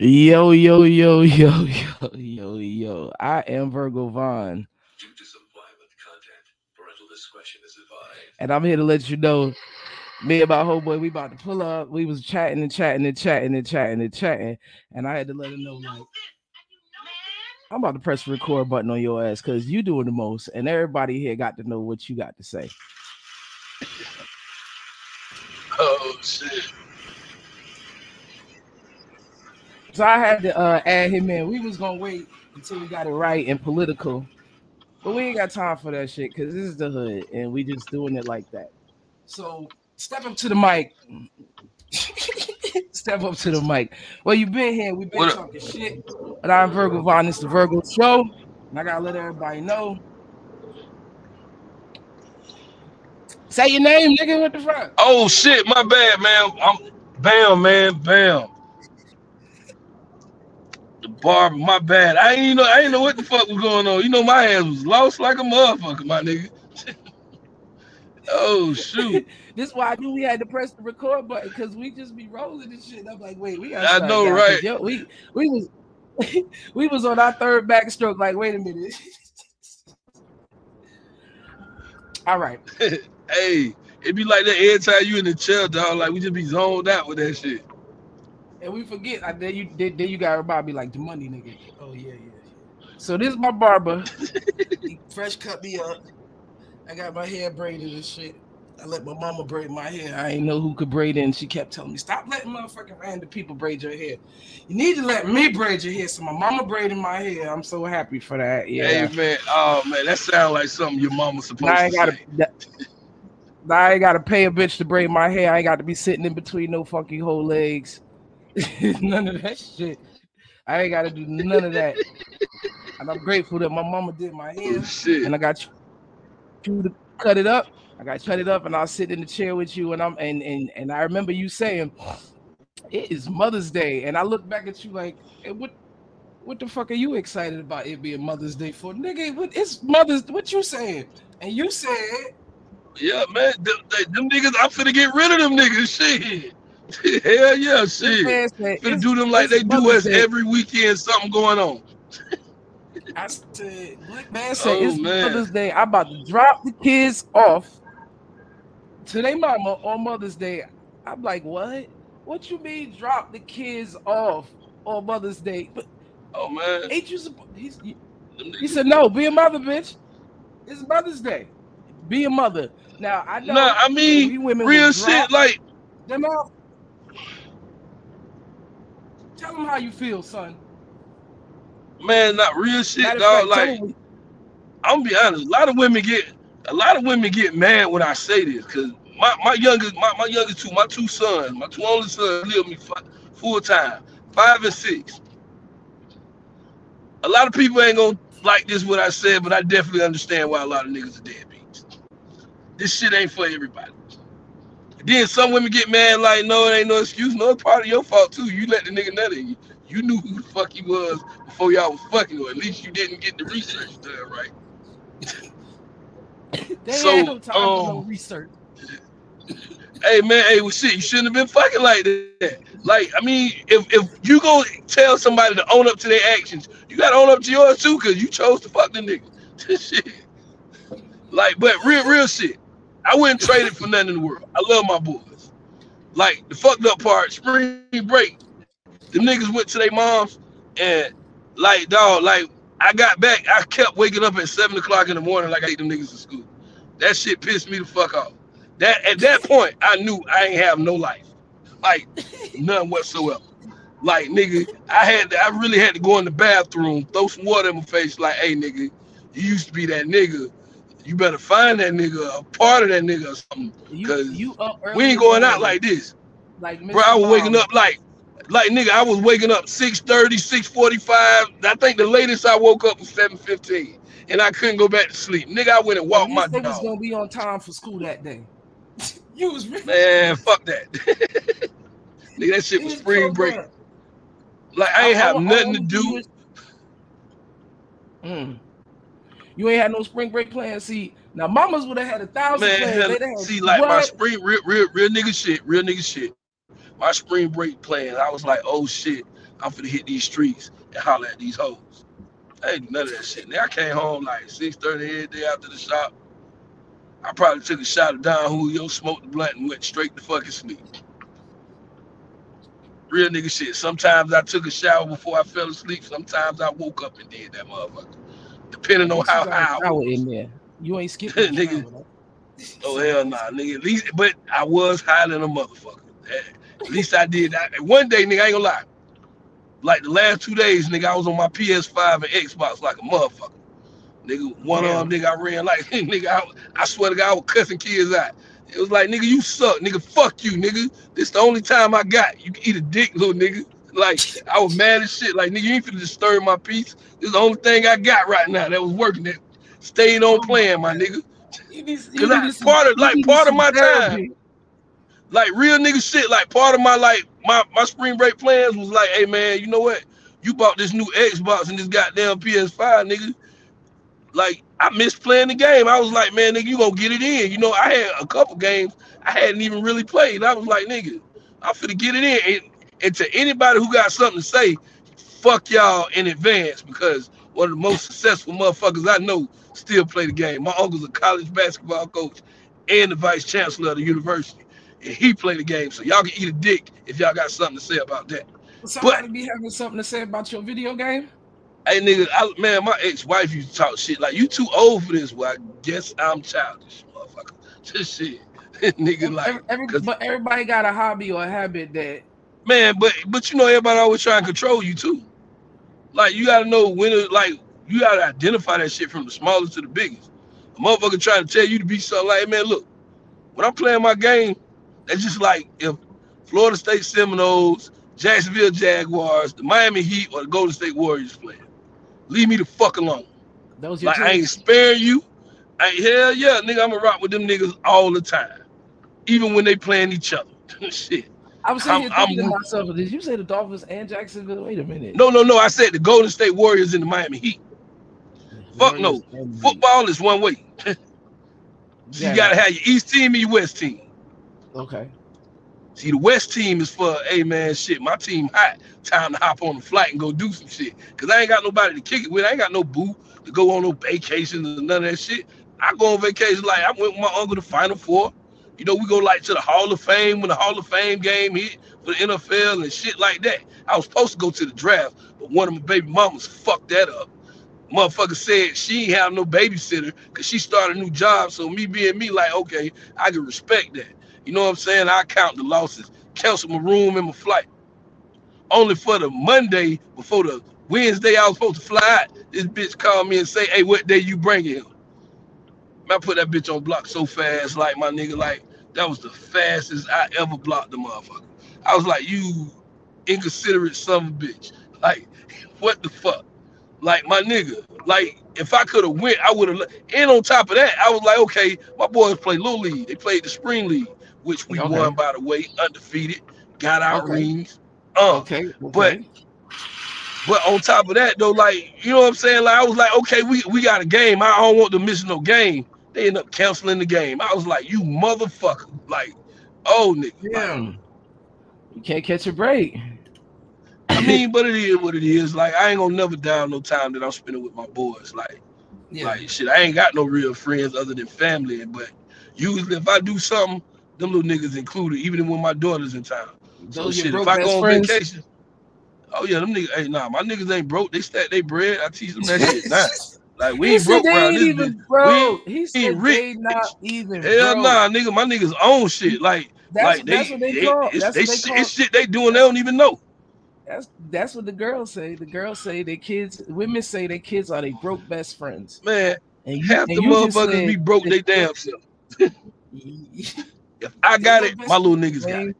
Yo, yo, yo, yo, yo, yo, yo. I am Virgo Vonne. Due to some violent content, parental discretion is advised. And I'm here to let you know, me and my homeboy, we about to pull up. We was chatting and chatting and chatting and chatting and chatting. And I had to let him know, like, I'm about to press the record button on your ass because you doing the most. And everybody here got to know what you got to say. Oh shit. So I had to uh, add him in. We was gonna wait until we got it right and political, but we ain't got time for that shit because this is the hood and we just doing it like that. So step up to the mic. step up to the mic. Well, you've been here. We've been What up? talking shit. But I'm Virgo Vonne. It's the Virgo Show. And I gotta let everybody know. Say your name, nigga. What the fuck? Oh shit, my bad, man. I'm Bamm, man, Bamm. Barber, my bad. I ain't know I ain't know what the fuck was going on. You know my hands was lost like a motherfucker, my nigga. oh shoot. This is why I knew we had to press the record button because we just be rolling this shit. I'm like, wait, we got. I know, right? Yo, we we was we was on our third backstroke. Like, wait a minute. All right, hey, it'd be like that every time you in the chair, dog. Like we just be zoned out with that shit. And we forget. I then you then, then you got everybody be like the money nigga. Oh yeah, yeah. yeah. So this is my barber. he fresh cut me up. I got my hair braided and shit. I let my mama braid my hair. I ain't know who could braid it, and she kept telling me, "Stop letting motherfucking random people braid your hair. You need to let me braid your hair." So my mama braided my hair. I'm so happy for that. Yeah. Hey man, oh man, that sounds like something your mama supposed Now I ain't to gotta. say. that- I ain't gotta pay a bitch to braid my hair. I ain't got to be sitting in between no fucking whole legs. none of that shit. I ain't got to do none of that. and I'm grateful that my mama did my hair, Oh shit. and I got you to cut it up. I got cut it up, and I'll sit in the chair with you. And I'm and and and I remember you saying, "It is Mother's Day," and I look back at you like, "Eh, "What?" What the fuck are you excited about it being Mother's Day for? Nigga, what it's Mother's what you saying? And you said Yeah, man, them, them niggas, I'm finna get rid of them niggas. Shit. Hell yeah, This shit. man said, Finna do them like they do us Day. every weekend, something going on. I said, Black man said Oh, it's man. Mother's Day. I'm about to drop the kids off to their mama on Mother's Day. I'm like, what? What you mean drop the kids off on Mother's Day? But Oh man. ain't you supposed? He's, he, Them he said, no, be a mother, bitch. It's Mother's Day. Be a mother. Now I know. Nah, I mean, women real shit, drop like, them off. Tell them how you feel, son. man, not real shit, Matter dog. fact, tell I'm gonna be honest, a lot of women get a lot of women get mad when I say this, cause my, my youngest, my, my youngest two, my two sons, my two only sons live me full time, five and six. A lot of people ain't gonna like this what I said, but I definitely understand why a lot of niggas are deadbeats. This shit ain't for everybody. Then some women get mad like, no, it ain't no excuse. No, it's part of your fault too. You let the nigga nut in you. You knew who the fuck he was before y'all was fucking, or at least you didn't get the research done right. They So, ain't no time for no um, research. Hey man, hey, well shit, you shouldn't have been fucking like that. Like, I mean, if if you go tell somebody to own up to their actions, you gotta own up to yours too, cause you chose to fuck the nigga. shit. Like, but real, real shit. I wouldn't trade it for nothing in the world. I love my boys. Like the fucked up part, spring break. The niggas went to their moms and like dog, like I got back, I kept waking up at seven o'clock in the morning like I ate them niggas to school. That shit pissed me the fuck off. That at that point, I knew I ain't have no life, like none whatsoever. Like nigga, I had to, I really had to go in the bathroom, throw some water in my face, like, hey nigga, you used to be that nigga. You better find that nigga, a part of that nigga or something. Cause you up early We ain't going out like this. like Bro, I was waking up like, like nigga, I was waking up 6:30, 6:45. I think the latest I woke up was 7:15, and I couldn't go back to sleep. Nigga, I went and walked my they was gonna be on time for school that day. you was really Man, fuck that. nigga, that shit was spring so break. Like I ain't I- have I- I nothing to do. Mm. You ain't had no spring break plans. See, now mamas would have had a thousand Man, plans. Had see, like my spring, real, real, real nigga shit, real nigga shit. My spring break plans, I was like, oh shit, I'm finna hit these streets and holler at these hoes. I ain't none of that shit. Nigga, I came home like 6.30 every day after the shop. I probably took a shot of Don Julio, smoked the blunt, and went straight to fucking sleep. Real nigga shit. Sometimes I took a shower before I fell asleep. Sometimes I woke up and did that motherfucker. Depending on how high. I was in there. You ain't skipping. nigga. Oh hell nah, nigga. At least, but I was higher than a motherfucker. At least I did that. One day, nigga, I ain't gonna lie. Like the last two days, nigga, I was on my PS5 and Xbox like a motherfucker. Nigga, one yeah. of them, nigga, I ran like, nigga, I, I swear to God, I was cussing kids out. It was like, nigga, you suck, nigga, fuck you, nigga. This the only time I got. You can eat a dick, little nigga. Like, I was mad as shit. Like, nigga, you ain't finna disturb my peace. This is the only thing I got right now that was working. That staying on playing, my nigga. Cause I, part of like part of my time, like real nigga shit. Like part of my like my my spring break plans was like, hey man, you know what? You bought this new Xbox and this goddamn PS5, nigga. Like I missed playing the game. I was like, man, nigga, you gonna get it in. You know, I had a couple games I hadn't even really played. I was like, nigga, I'm finna get it in. And, and to anybody who got something to say, fuck y'all in advance because one of the most successful motherfuckers I know still play the game. My uncle's a college basketball coach and the vice chancellor of the university. And he played the game. So y'all can eat a dick if y'all got something to say about that. Somebody but, be having something to say about your video game? Hey nigga, I, man, my ex-wife used to talk shit like you too old for this. Well, I guess I'm childish, motherfucker. Just shit, nigga. Like, every, every, but everybody got a hobby or a habit that. Man, but but you know everybody always try and control you too. Like you gotta know when it, like you gotta identify that shit from the smallest to the biggest. A motherfucker trying to tell you to be something like, man, look, when I'm playing my game, that's just like if Florida State Seminoles, Jacksonville Jaguars, the Miami Heat, or the Golden State Warriors playing. Leave me the fuck alone. Those like I ain't sparing you. I ain't, hell yeah, nigga, I'ma rock with them niggas all the time. Even when they playing each other. Shit. I was saying I'm, thinking I'm, to myself, did you say the Dolphins and Jacksonville? Wait a minute. No, no, no. I said the Golden State Warriors and the Miami Heat. Fuck no. Football is one way. you yeah, gotta have your East team and your West team. Okay. See, the West team is for, hey man, shit, my team hot. Time to hop on the flight and go do some shit. Cause I ain't got nobody to kick it with. I ain't got no boo to go on no vacations and none of that shit. I go on vacation like I went with my uncle to Final Four. You know, we go like to the Hall of Fame when the Hall of Fame game hit for the NFL and shit like that. I was supposed to go to the draft, but one of my baby mamas fucked that up. Motherfucker said she ain't have no babysitter because she started a new job. So me being me, like, okay, I can respect that. You know what I'm saying? I count the losses, cancel my room and my flight. Only for the Monday before the Wednesday I was supposed to fly out, this bitch called me and say, hey, what day you bringing him? I put that bitch on block so fast, like my nigga, like that was the fastest I ever blocked the motherfucker. I was like, you inconsiderate son of a bitch. Like, what the fuck? Like my nigga, like if I could have went, I would have. And on top of that, I was like, okay, my boys play little league. They played the spring league, which we okay. won by the way, undefeated. Got our okay. rings. Uh, okay. okay. But but on top of that though, like you know what I'm saying? Like I was like, okay, we we got a game. I don't want to miss no game. They end up canceling the game. I was like, you motherfucker. Like, oh nigga. Yeah. You can't catch a break. I mean, but it is what it is. Like, I ain't gonna never down no time that I'm spending with my boys. Like, yeah. like shit, I ain't got no real friends other than family. But usually, if I do something, them little niggas included, even when my daughter's in town. So shit, if I go on friends? vacation, oh yeah, them niggas. Hey, nah, my niggas ain't broke. They stack they bread. I teach them that shit. Nah. Like we ain't broke around this even bitch. Bro. We he said rich. they not even. Hell bro. nah, nigga. My niggas own shit. Like, that's, like they, what they, call. It's, that's they, what they call. It's shit they doing. They don't even know. That's that's what the girls say. The girls say their kids, women say their kids are they broke best friends. Man, and you, half and the motherfuckers be broke they damn self. if I got it, my little niggas got it.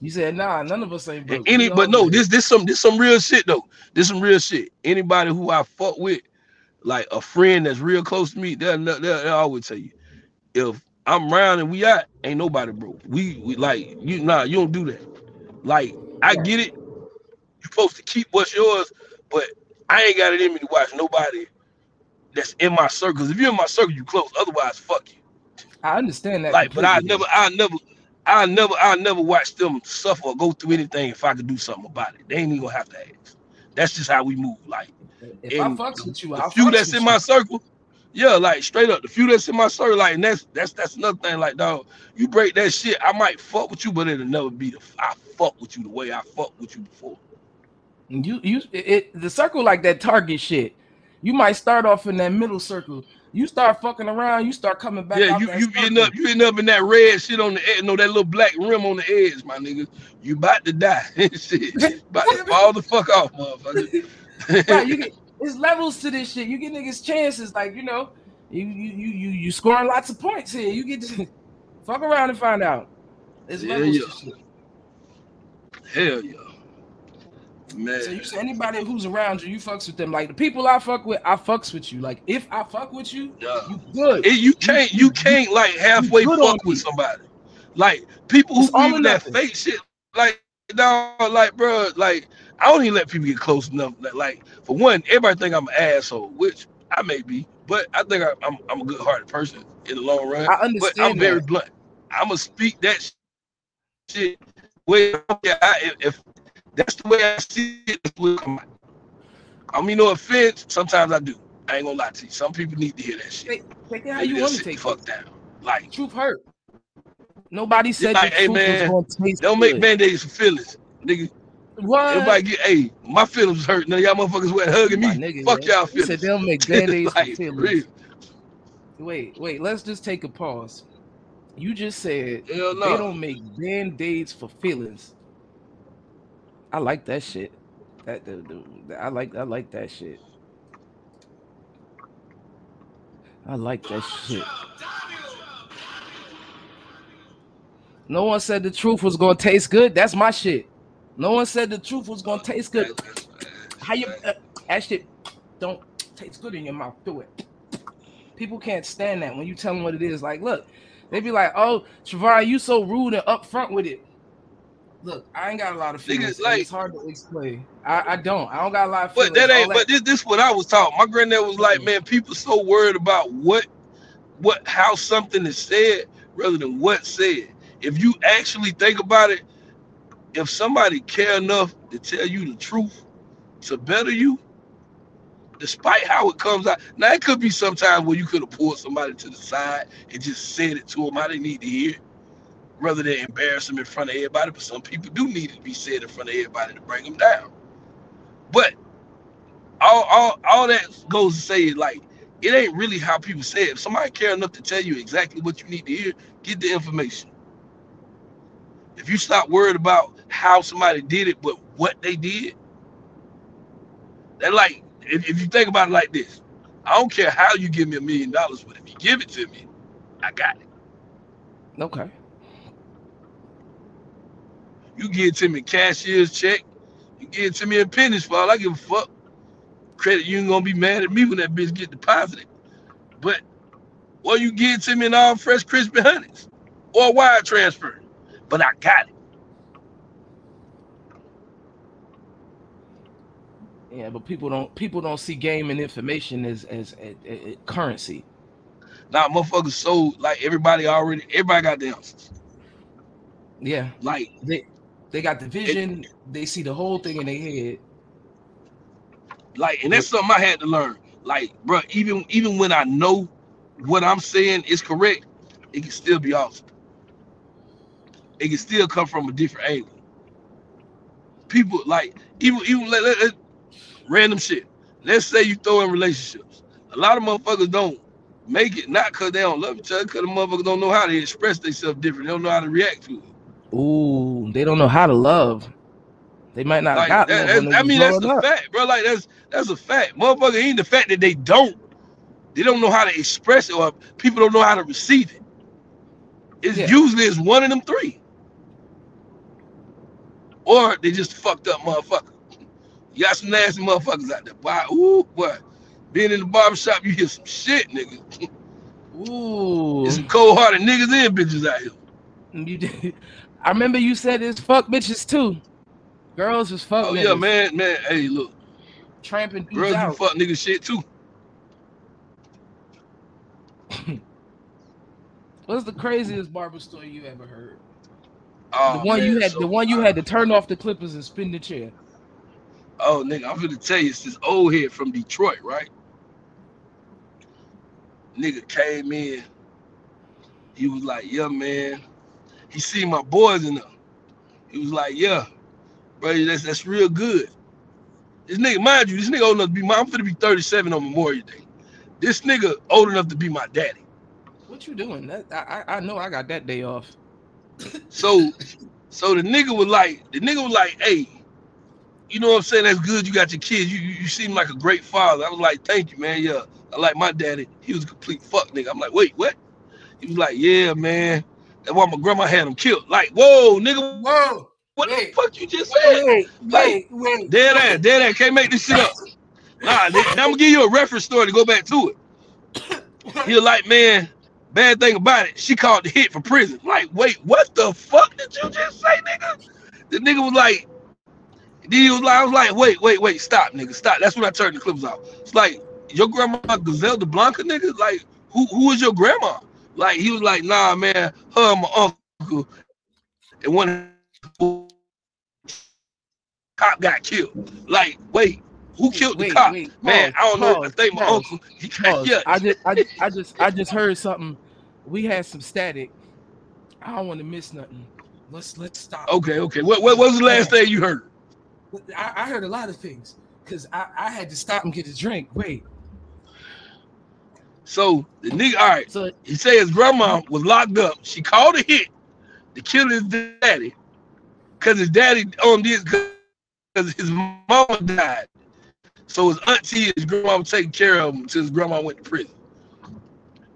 You said nah, none of us ain't broke. Any, but no, this this some this some real shit though. This some real shit. Anybody who I fuck with, like a friend that's real close to me, they'll, they'll, they'll always tell you, if I'm around and we out, ain't nobody broke. We, we like you nah, you don't do that. Like I get it, you're supposed to keep what's yours, but I ain't got it in me to watch nobody that's in my circles. If you're in my circle, you close. Otherwise, fuck you. I understand that. Like, but I never, I never, I never, I never watch them suffer or go through anything if I could do something about it. They ain't even gonna have to ask. That's just how we move. Like, if I fucks with you, the I'll few that's with in you. my circle, yeah, like straight up, the few that's in my circle, like, and that's that's that's another thing. Like, dog, you break that shit, I might fuck with you, but it'll never be the I fuck with you the way I fuck with you before. You you it, the circle like that target shit. You might start off in that middle circle. You start fucking around, you start coming back. yeah, you you end up you end up in that red shit on the edge, no, that little black rim on the edge, my nigga. You about to die. shit, about to fall the fuck off, motherfucker. right, you get it's levels to this shit. You get niggas chances, like you know, you you you you, you scoring lots of points here. You get to fuck around and find out. It's Yeah, levels yeah. to shit. Hell yeah, man. So you say anybody who's around you, you fucks with them. Like the people I fuck with, I fucks with you. Like if I fuck with you, Yeah. you good. It- you can't you can't like halfway fuck with me. somebody. Like people who believe that nothing. fake shit. Like dog, like bro, like I don't even let people get close enough. Like, like for one, everybody think I'm an asshole, which I may be, but I think I, I'm I'm a good hearted person in the long run. I understand. But I'm very that. blunt. I'm gonna speak that shit. Way I, if, if that's the way I see it, that's what come out. I mean, no offense. Sometimes I do. I ain't gonna lie to you. Some people need to hear that shit. Take, take it how Maybe you want to take fuck it. down. Like, Truth hurt. Nobody said like, hey, man, was gonna taste don't make good. band-aids for feelings. Nigga, What? everybody get, hey, my feelings hurt. None of y'all motherfuckers went hugging me. My nigga, Fuck man. y'all feelings. said they don't make band-aids Like, for feelings. Wait, wait, let's just take a pause. You just said Hell they don't make band-aids for feelings. I like that shit. That the, the, I like I like that shit. I like that shit. No one said the truth was gonna taste good. That's my shit. No one said the truth was gonna taste good. How you uh, that shit don't taste good in your mouth? Do it. People can't stand that when you tell them what it is. Like, look, they be like, "Oh, Travari, you so rude and upfront with it." Look, I ain't got a lot of feelings. like- it's hard to explain. I, I don't. I don't got a lot of But that ain't. All But this, this what I was taught. My granddad was like, man, people so worried about what, what, how something is said rather than what said. If you actually think about it, if somebody care enough to tell you the truth to better you, despite how it comes out. Now it could be sometimes where you could have pulled somebody to the side and just said it to them how they need to hear, rather than embarrass them in front of everybody. But some people do need it to be said in front of everybody to bring them down. But all, all, all that goes to say is like it ain't really how people say it. If somebody care enough to tell you exactly what you need to hear, get the information. If you stop worried about how somebody did it, but what they did, that like if, if you think about it like this, I don't care how you give me a million dollars, but if you give it to me, I got it. Okay. You give it to me cashier's check, you give it to me in pennies for all I give a fuck. Credit you ain't gonna be mad at me when that bitch get deposited. But or you give it to me in all fresh crispy honeys or wire transfer. But I got it. Yeah, but people don't people don't see game and information as as, as, as currency. Now motherfuckers so like everybody already everybody got the answers. Yeah, Like they they got the vision. They see the whole thing in their head. Like, and that's something I had to learn. Like, bro, even even when I know what I'm saying is correct, it can still be awesome. It can still come from a different angle. People like even even let, let- let- random shit. Let's say you throw in relationships. A lot of motherfuckers don't make it not because they don't love each other, because the motherfuckers don't know how to express themselves different. They don't know how to react to it. Ooh, they don't know how to love. They might not Like, got that- I mean, that's the up. fact, bro. Like that's that's a fact. Motherfucker ain't the fact that they don't. They don't know how to express it, or people don't know how to receive it. It's Yeah. usually it's one of them three, or they just fucked up motherfucker. You got some nasty motherfuckers out there. Boy, ooh, boy. Being in the barbershop, you hear some shit, nigga. Ooh, There's some cold-hearted niggas and bitches out here. you did. I remember you said it's fuck bitches too. Girls was fuck Oh niggas, yeah, man, man. Hey, look, tramping girls out. fuck nigga shit too. What's the craziest barber story you ever heard? Oh, the one you had, so- the one you had to turn off the clippers and spin the chair. Oh, nigga, I'm gonna tell you, it's this old head from Detroit, right? Nigga came in. He was like, "Yeah, man." He seen my boys in there. He was like, "Yeah, bro, that's that's real good." This nigga, mind you, this nigga old enough to be my. I'm finna be 37 on Memorial Day. This nigga old enough to be my daddy. What you doing? That I I know I got that day off. So, so the nigga was like, the nigga was like, "Hey, you know what I'm saying? That's good. You got your kids. You you, you seem like a great father." I was like, "Thank you, man. Yeah, I like my daddy. He was a complete fuck nigga." I'm like, "Wait, what?" He was like, "Yeah, man. That's why my grandma had him killed." Like, whoa, nigga, Whoa! what wait. the fuck you just said? Wait, Like, wait, wait. Dead ass, dead ass. Can't make this shit up. Nah, nigga, I'm gonna give you a reference story to go back to it. He was like, man, bad thing about it, she called the hit for prison. Like, wait, what the fuck did you just say, nigga? The nigga was like, then he was like, I was like, wait, wait, wait, stop, nigga, stop. That's when I turned the clips off. It's like, your grandma Griselda Blanco, nigga? Like, who who is your grandma? Like, he was like, nah, man, her and my uncle, and one cop got killed. Like, wait, who killed the cop? wait, Man, pause, I don't know. I think my pause, uncle. He Pause. yeah. I just, I, just- I just, I just heard something. We had some static. I don't want to miss nothing. Let's let's stop. Okay, okay. What, what was the last thing you heard? I, I heard a lot of things because I, I had to stop and get a drink. Wait, So the nigga, all right. so He said his grandma was locked up. She called a hit to kill his daddy because his daddy on this because his mama died. So his auntie his grandma was taking care of him until his grandma went to prison.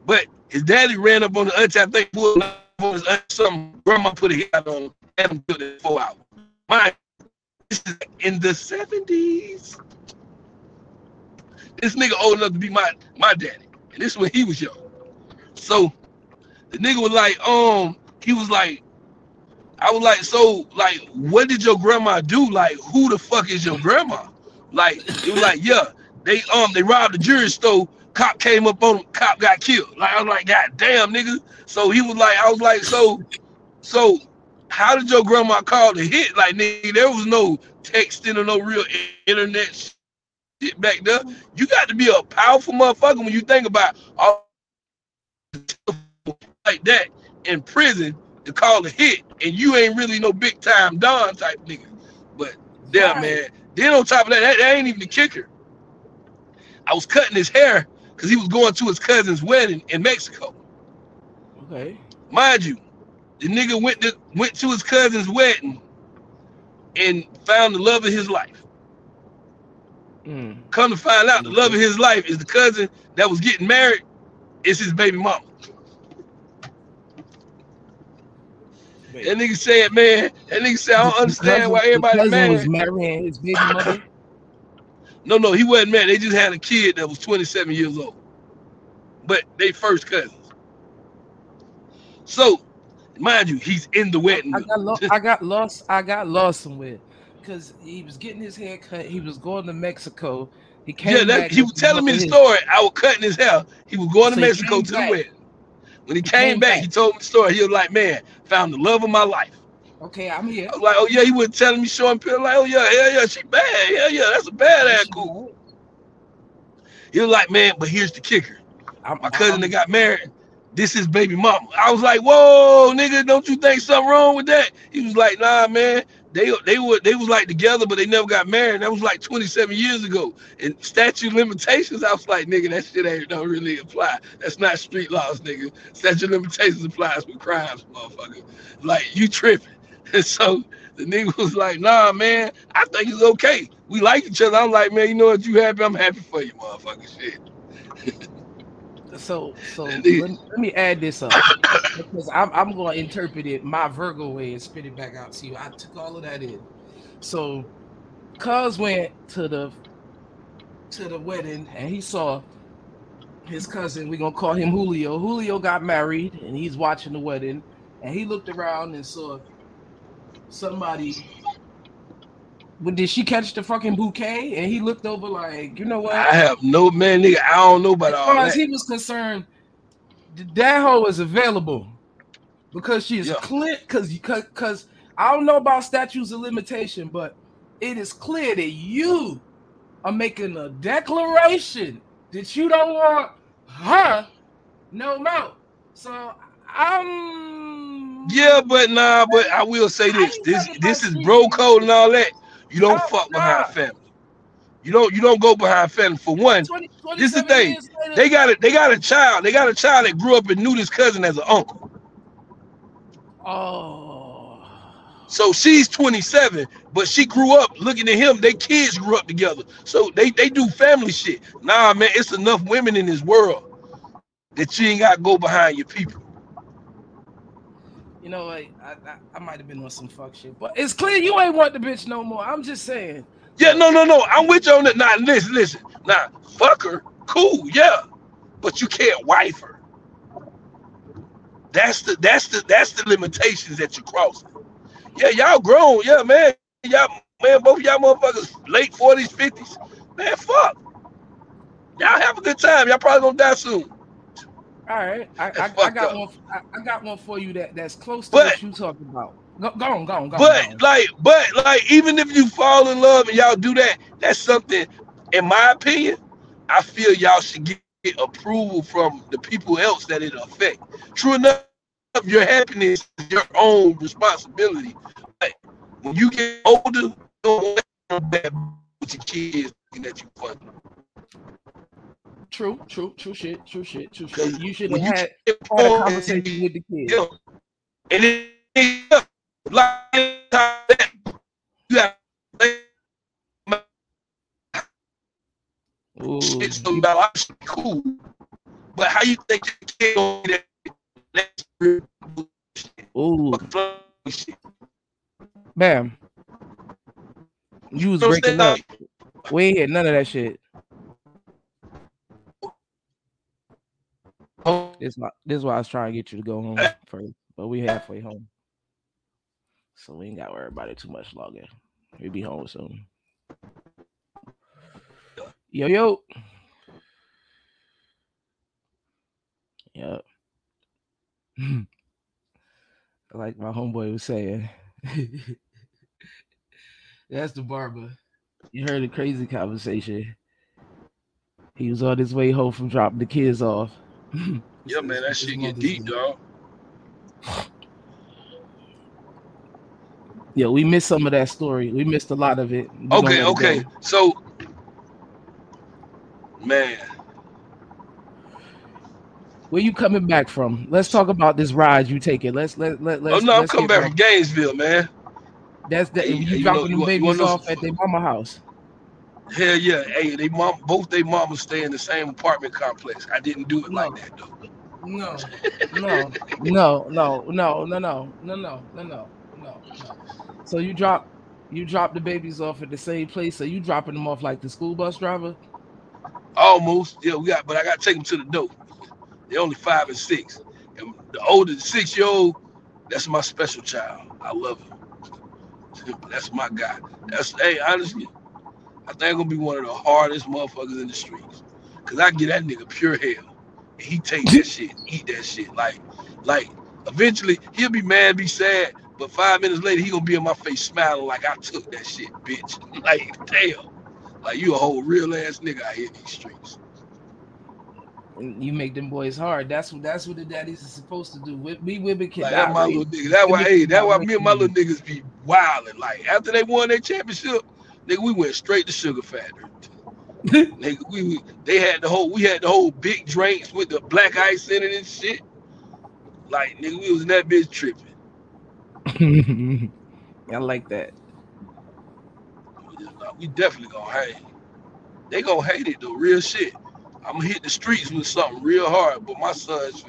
But his daddy ran up on the auntie. I think pulled up on his aunt something. Grandma put a hit on and him killed in four hours. My this is in the 70s. This nigga old enough to be my my daddy. And this is when he was young. So the nigga was like, um, he was like, I was like, so like, what did your grandma do? Like, who the fuck is your grandma? Like, it was like, yeah, they um they robbed the jewelry store. Cop came up on him. Cop got killed. Like I was like, God damn, nigga. So he was like, I was like, so, so how did your grandma call the hit? Like, nigga, there was no texting or no real internet shit back there. You got to be a powerful motherfucker when you think about all like that in prison to call a hit, and you ain't really no big time Don type nigga. But yeah, Right. man. Then on top of that, that, that ain't even the kicker. I was cutting his hair because he was going to his cousin's wedding in Mexico. okay. Mind you, the nigga went to went to his cousin's wedding and found the love of his life. Mm. Come to find out, the love of his life is the cousin that was getting married. It's his baby mama. Wait. That nigga said, man, that nigga said, I don't understand why everybody cousin was mad. marrying his baby mother. No, no, he wasn't mad. They just had a kid that was 27 years old. But they first cousins. So, mind you, he's in the wedding. I got, lo- I got lost. I got lost somewhere because he was getting his hair cut. He was going to Mexico. He came yeah, that, back he was telling me the his- story. I was cutting his hair. He was going So to Mexico to the back. wedding. When he He came, came back, back. he told me the story. He was like, man, found the love of my life. Okay, I'm here. I was like, oh yeah, he was telling me, showing people like, oh yeah, hell yeah, she bad, Yeah, yeah, that's a bad ass cool. He was like, man, but here's the kicker. I'm, My cousin I'm- that got married, this is baby mama. I was like, whoa, nigga, don't you think something wrong with that? He was like, nah, man. They they were they was like together, but they never got married. That was like 27 years ago. And statute limitations, I was like, nigga, that shit ain't don't really apply. That's not street laws, nigga. Statute limitations applies with crimes, motherfucker. Like you tripping. And so the nigga was like, nah, man, I think it's okay. We like each other. I'm like, man, you know what? You happy? I'm happy for you, motherfucker. Shit. So so let, Indeed. let me add this up because I'm I'm going to interpret it my Virgo way and spit it back out to you. I took all of that in. So, Cuz went to the to the wedding and he saw his cousin. We're gonna call him Julio. Julio got married and he's watching the wedding and he looked around and saw somebody. When did she catch the fucking bouquet? And he looked over like, you know what? I have no man, nigga. I don't know about as all far as he was concerned, that hoe is available. because she is Yeah. clear. Because because I don't know about statutes of limitation, but it is clear that you are making a declaration that you don't want her no more. So I'm Yeah, but nah, but I will say this. This this is bro code and all that. You don't Oh, fuck nah. behind family. You don't you don't go behind family. For one, 20, This is the thing. they got it. They got a child. They got a child that grew up and knew this cousin as an uncle. Oh, So she's 27, but she grew up looking at him. They kids grew up together. So they, they do family shit. Nah, man, it's enough women in this world that you ain't got to go behind your people. You know, like I, I, I might have been on some fuck shit, but it's clear you ain't want the bitch no more. I'm just saying. Yeah, no, no, no. I'm with you on that. Nah, listen, listen. Nah, fuck her. Cool, yeah. But you can't wife her. That's the that's the that's the limitations that you cross. Yeah, y'all grown. Yeah, man. Y'all man, both y'all motherfuckers late 40s, 50s. Man, fuck. Y'all have a good time. Y'all probably gonna die soon. All right, I, I, I got up. one. I, I got one for you that that's close to But- what you talking about. Go, go on, go on, go on. But on. like, but like, even if you fall in love and y'all do that, that's something, in my opinion, I feel y'all should get, approval from the people else that it affect. True enough, your happiness is your own responsibility. But when you get older, you don't want to bad with your kids thinking that you funny. True, true, true shit, true shit, true shit. You should have had, had a conversation with the kids. Yeah. And it, it like that, you got Ooh, shit you- about life should be cool. But how you think you can't get that ooh, Bamm. You was breaking up. We ain't hear none of that shit. This why this is why I was trying to get you to go home first, but we halfway home, so we ain't got to worry about it too much longer. We'll be home soon. Yo yo. Yep. like my homeboy was saying. That's the barber. You heard a crazy conversation. He was on his way home from dropping the kids off. Yeah, man, that His shit get deep, day. dog. Yeah, we missed some of that story. We missed a lot of it. We Okay, okay. go. So, man, Where you coming back from? Let's talk about this ride you taking. Let's let let oh let's. no, I'm let's coming back right- from Gainesville, man. That's the Hey, you, hey, you dropping know- the you you babies know off at their mama house. Hell yeah. Hey, they mom both they mamas stay in the same apartment complex. I didn't do it No. like that though. No, no, no, no, no, no, no, no, no, no, no, no, no. So you drop you drop the babies off at the same place. So you dropping them off like the school bus driver? Almost. Yeah, we got but I gotta take them to the door. They're only five and six. And the older six year old, that's my special child. I love him. That's my guy. That's hey, honestly, I think I'm gonna be one of the hardest motherfuckers in the streets. Cause I get that nigga pure hell. And he take that shit, eat that shit. Like, like eventually he'll be mad, be sad, but five minutes later he gonna be in my face smiling like I took that shit, bitch. Like, damn. Like you a whole real ass nigga out here in these streets. And You make them boys hard. That's what that's what the daddies are supposed to do. We, we women can Like that's my little nigga. That's why, hey, that's why me and my little niggas be wilding. Like after they won their championship, nigga, we went straight to Sugar Factory. nigga, we, we they had the whole we had the whole big drinks with the black ice in it and shit. Like nigga, we was in that bitch tripping. I like that. We just- nah, We definitely gonna hate. They gonna hate it though, real shit. I'm gonna hit the streets with something real hard, but my son's.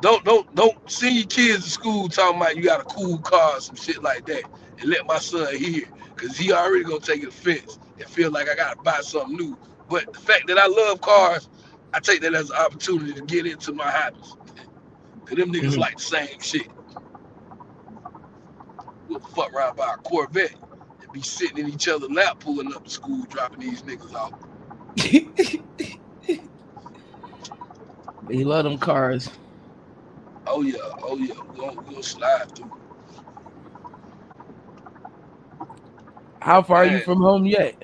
Don't don't don't send your kids to school talking about you got a cool car, or some shit like that, and let my son hear, cause he already gonna take it offense and feel like I gotta buy something new. But the fact that I love cars, I take that as an opportunity to get into my habits. Cause them niggas Mhm. like the same shit. We'll fuck around by a Corvette and be sitting in each other's lap pulling up to school, dropping these niggas off. he love them cars. Oh yeah, oh yeah. We're gonna, we gonna slide through. How far are you from home yet?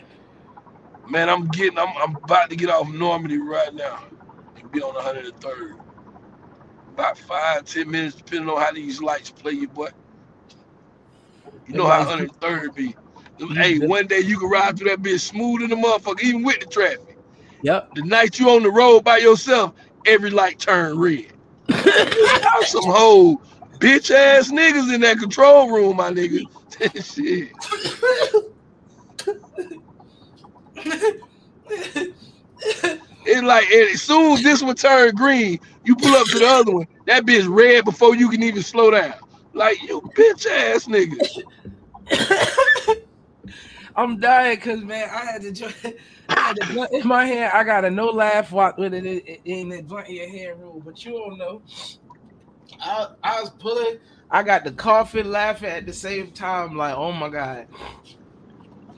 Man, I'm getting I'm I'm about to get off Normandy right now. And be on 103rd. About five, ten minutes, depending on how these lights play you, boy. You know how Them lights- 103rd be. Hey, one day you can ride through that bitch smooth in the motherfucker, even with the traffic. Yep. The night you on the road by yourself, every light turn red. Some whole bitch ass niggas in that control room, my nigga. Shit. It's like as soon as this one turn green, you pull up to the other one. That bitch red before you can even slow down. Like you bitch ass nigga. I'm dying because man, I had to join. I had blunt in my hand. I got a no laugh walk with it in, in the blunt in your hand rule, but you don't know. I, I was pulling. I got the coughing, laughing at the same time. Like, oh my god,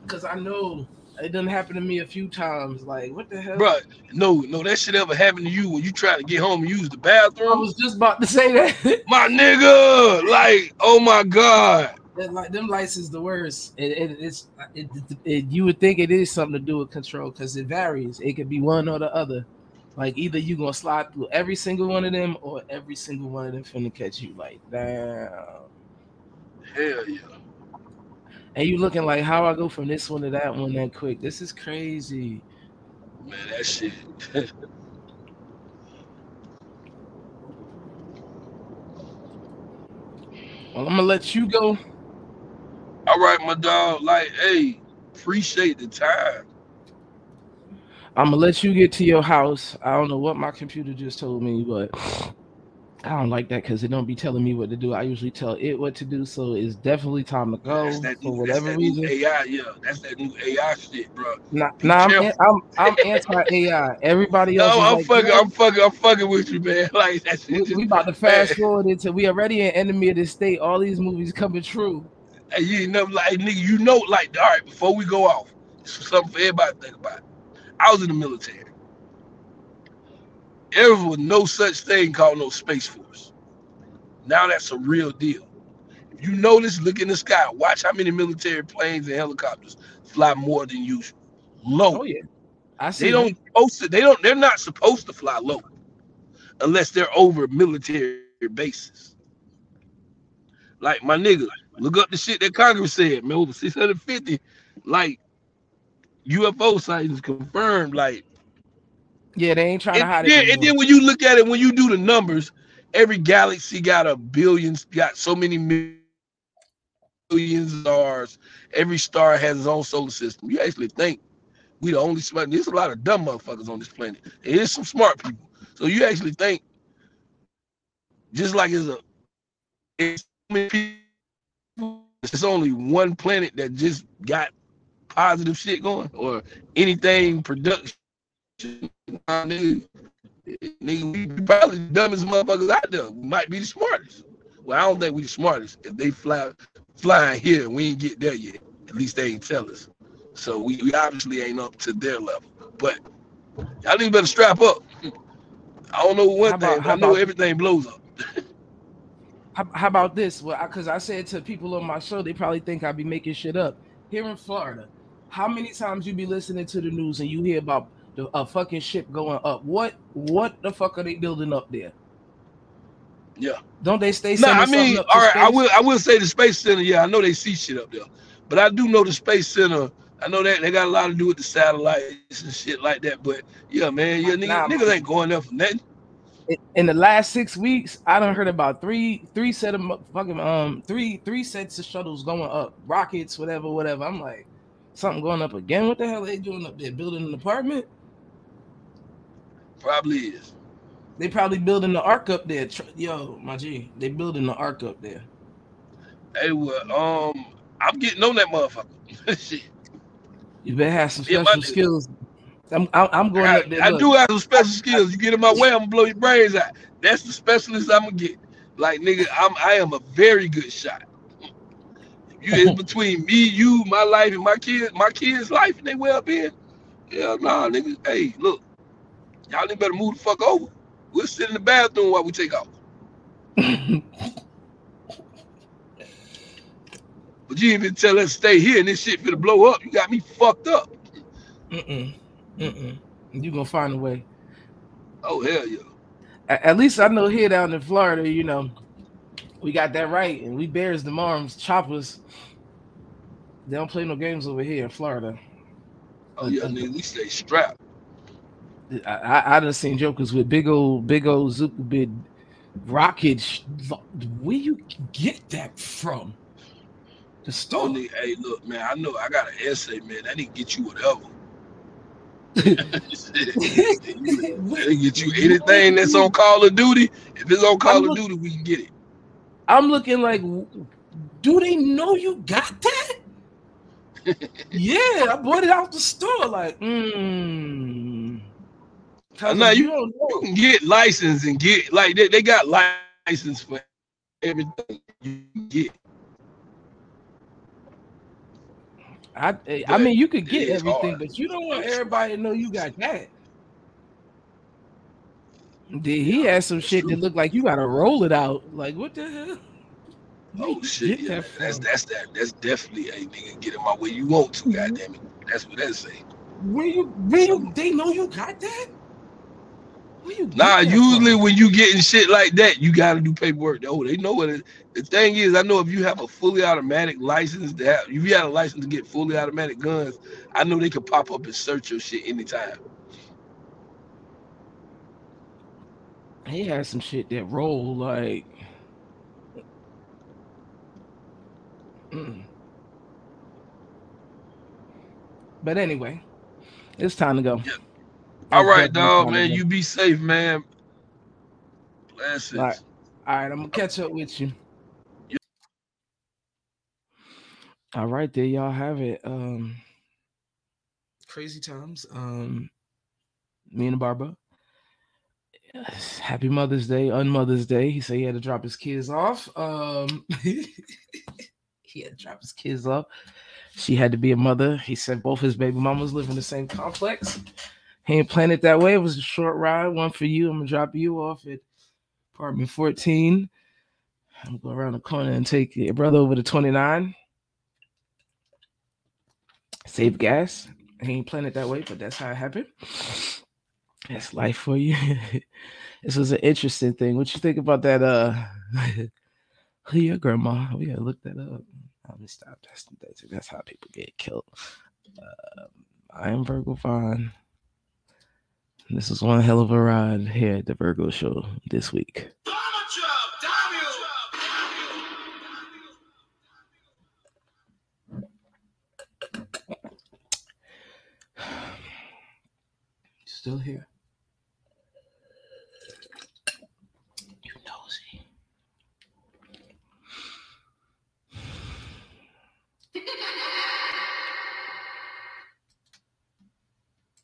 because I know it done happen to me a few times. Like, what the hell? Bruh, no, no, that shit ever happened to you when you try to get home and use the bathroom. I was just about to say that. My nigga, like, oh my god. That, like them lights is the worst. It, it, it's it, it, it- you would think it is something to do with control because it varies. It could be one or the other. Like either you gonna slide through every single one of them, or every single one of them finna catch you. Like damn. Hell yeah. And you looking like how I go from this one to that one that quick. This is crazy. Man, that shit. Well, I'm gonna let you go. All right, my dog. Like, hey, appreciate the time. I'm gonna let you get to your house. I don't know what my computer just told me, but I don't like that because it don't be telling me what to do. I usually tell it what to do, so it's definitely time to go That's that, for new, whatever that's reason. AI, yeah. That's that new AI shit, bro. Nah, nah I'm. I'm I'm anti AI. Everybody else. No, I'm like, fucking, I'm fucking, I'm fucking with you, man. Like that we. Just, we about to fast forward into we already an enemy of the state. All these movies coming true. Hey, you never like, nigga, you know, like, all right, before we go off, this is something for everybody to think about. I was in the military. There was no such thing called no space force. Now that's a real deal. If you notice, look in the sky, watch how many military planes and helicopters fly more than usual. Low. Oh yeah, I see. They don't supposed to, they don't they're not supposed to fly low unless they're over military bases. Like my nigga, look up the shit that Congress said, man, over 650 like UFO sightings confirmed. Like Yeah, they ain't trying to hide then, it. and then when you look at it, when you do the numbers, every galaxy got a billions, got so many millions of stars. Every star has its own solar system. You actually think we the only smart. There's a lot of dumb motherfuckers on this planet. There is some smart people. So you actually think, just like it's a, it's so many people, it's only one planet that just got positive shit going or anything production. Nah, nigga, nigga, we probably the dumbest motherfuckers out there. We might be the smartest. Well, I don't think we the smartest. If they fly flying here, we ain't get there yet. At least they ain't tell us. So we, we obviously ain't up to their level. But y'all niggas better strap up. I don't know one about- thing, I know about- everything blows up. How, how about this? Well, because I said to people on my show, they probably think I'd be making shit up. Here in Florida, how many times you be listening to the news and you hear about the a fucking ship going up? What what the fuck are they building up there? Yeah. Don't they stay? No, I mean, all right, I will I will say the space center, yeah, I know they see shit up there. But I do know the space center, I know that they got a lot to do with the satellites and shit like that. But yeah, man, yeah, niggas, Nah, niggas ain't going there for nothing. in- the last six weeks, I done heard about three three set of fucking um three three sets of shuttles going up, rockets, whatever, whatever. I'm like, something going up again. What the hell are they doing up there? Building an apartment? Probably is. They probably building the ark up there. Yo, my G, they building the ark up there. Hey, well, um, I'm getting on that motherfucker. shit. You better have some special nigga. skills. I'm I'm, I'm going I, up there. I look. do have some special skills. You get in my way, I'm gonna blow your brains out. That's the specialist I'm gonna get. Like nigga, I'm I am a very good shot. You it's between me, you, my life, and my kids, my kids' life and they well being. Yeah, nah, nigga. Hey, look, y'all better move the fuck over. We'll sit in the bathroom while we take off. But you even tell us stay here and this shit finna blow up. You got me fucked up. Mm-mm. Mm-mm. You gonna find a way. Oh hell yeah. A- At least I know here down in Florida, you know, we got that right, and we bears the arms, choppers. They don't play no games over here in Florida. Oh yeah, uh, uh, nigga, we stay strapped. I, I, done seen jokers with big old, big old Zuka big rocket. sh- Where you get that from? The Oh hey look, man, I know I got an essay, man. I need to get you whatever. They get you anything that's on Call of Duty. If it's on Call of Duty, we can get it. I'm looking like, do they know you got that? yeah, I bought it out the store. Like, mm. Now you- don't You know. can get license and get like they, they got license for everything you get. I, I mean, you could get everything, hard. but you don't want everybody to know you got that. Did he had some shit that looked like you gotta roll it out? Like what the hell? Oh shit, yeah. that that's that's that that's definitely a nigga get in my way you want to, mm-hmm. goddamn it. That's what that say. Where you where you they know you got that? Where you get Nah, usually from? when you getting shit like that, you gotta do paperwork. Oh, they know what it the thing is, I know if you have a fully automatic license to have if you have a license to get fully automatic guns, I know they could pop up and search your shit anytime. he had some shit that roll like. Mm. But anyway, it's time to go. Yeah. All It's right, dog, man. go. You be safe, man. Blessings. All right. All right, I'm gonna catch up with you. All right, there y'all have it. Um crazy times. Um me and Barbara. Yes, Happy Mother's Day, unmother's Day. He said he had to drop his kids off. Um he had to drop his kids off. She had to be a mother. He said both his baby mamas live in the same complex. He ain't planned it that way. It was a short ride, one for you. I'm gonna drop you off at apartment 14. I'm to go around the corner and take your brother over to 29. Save gas. He ain't planned it that way, but that's how it happened. That's life for you. this was an interesting thing. What you think about that? Uh, who your grandma? We gotta look that up. Let me stop. That's, that's how people get killed. Uh, I am Virgo Vonne. This is one hell of a ride here at the Virgo Show this week. Still here.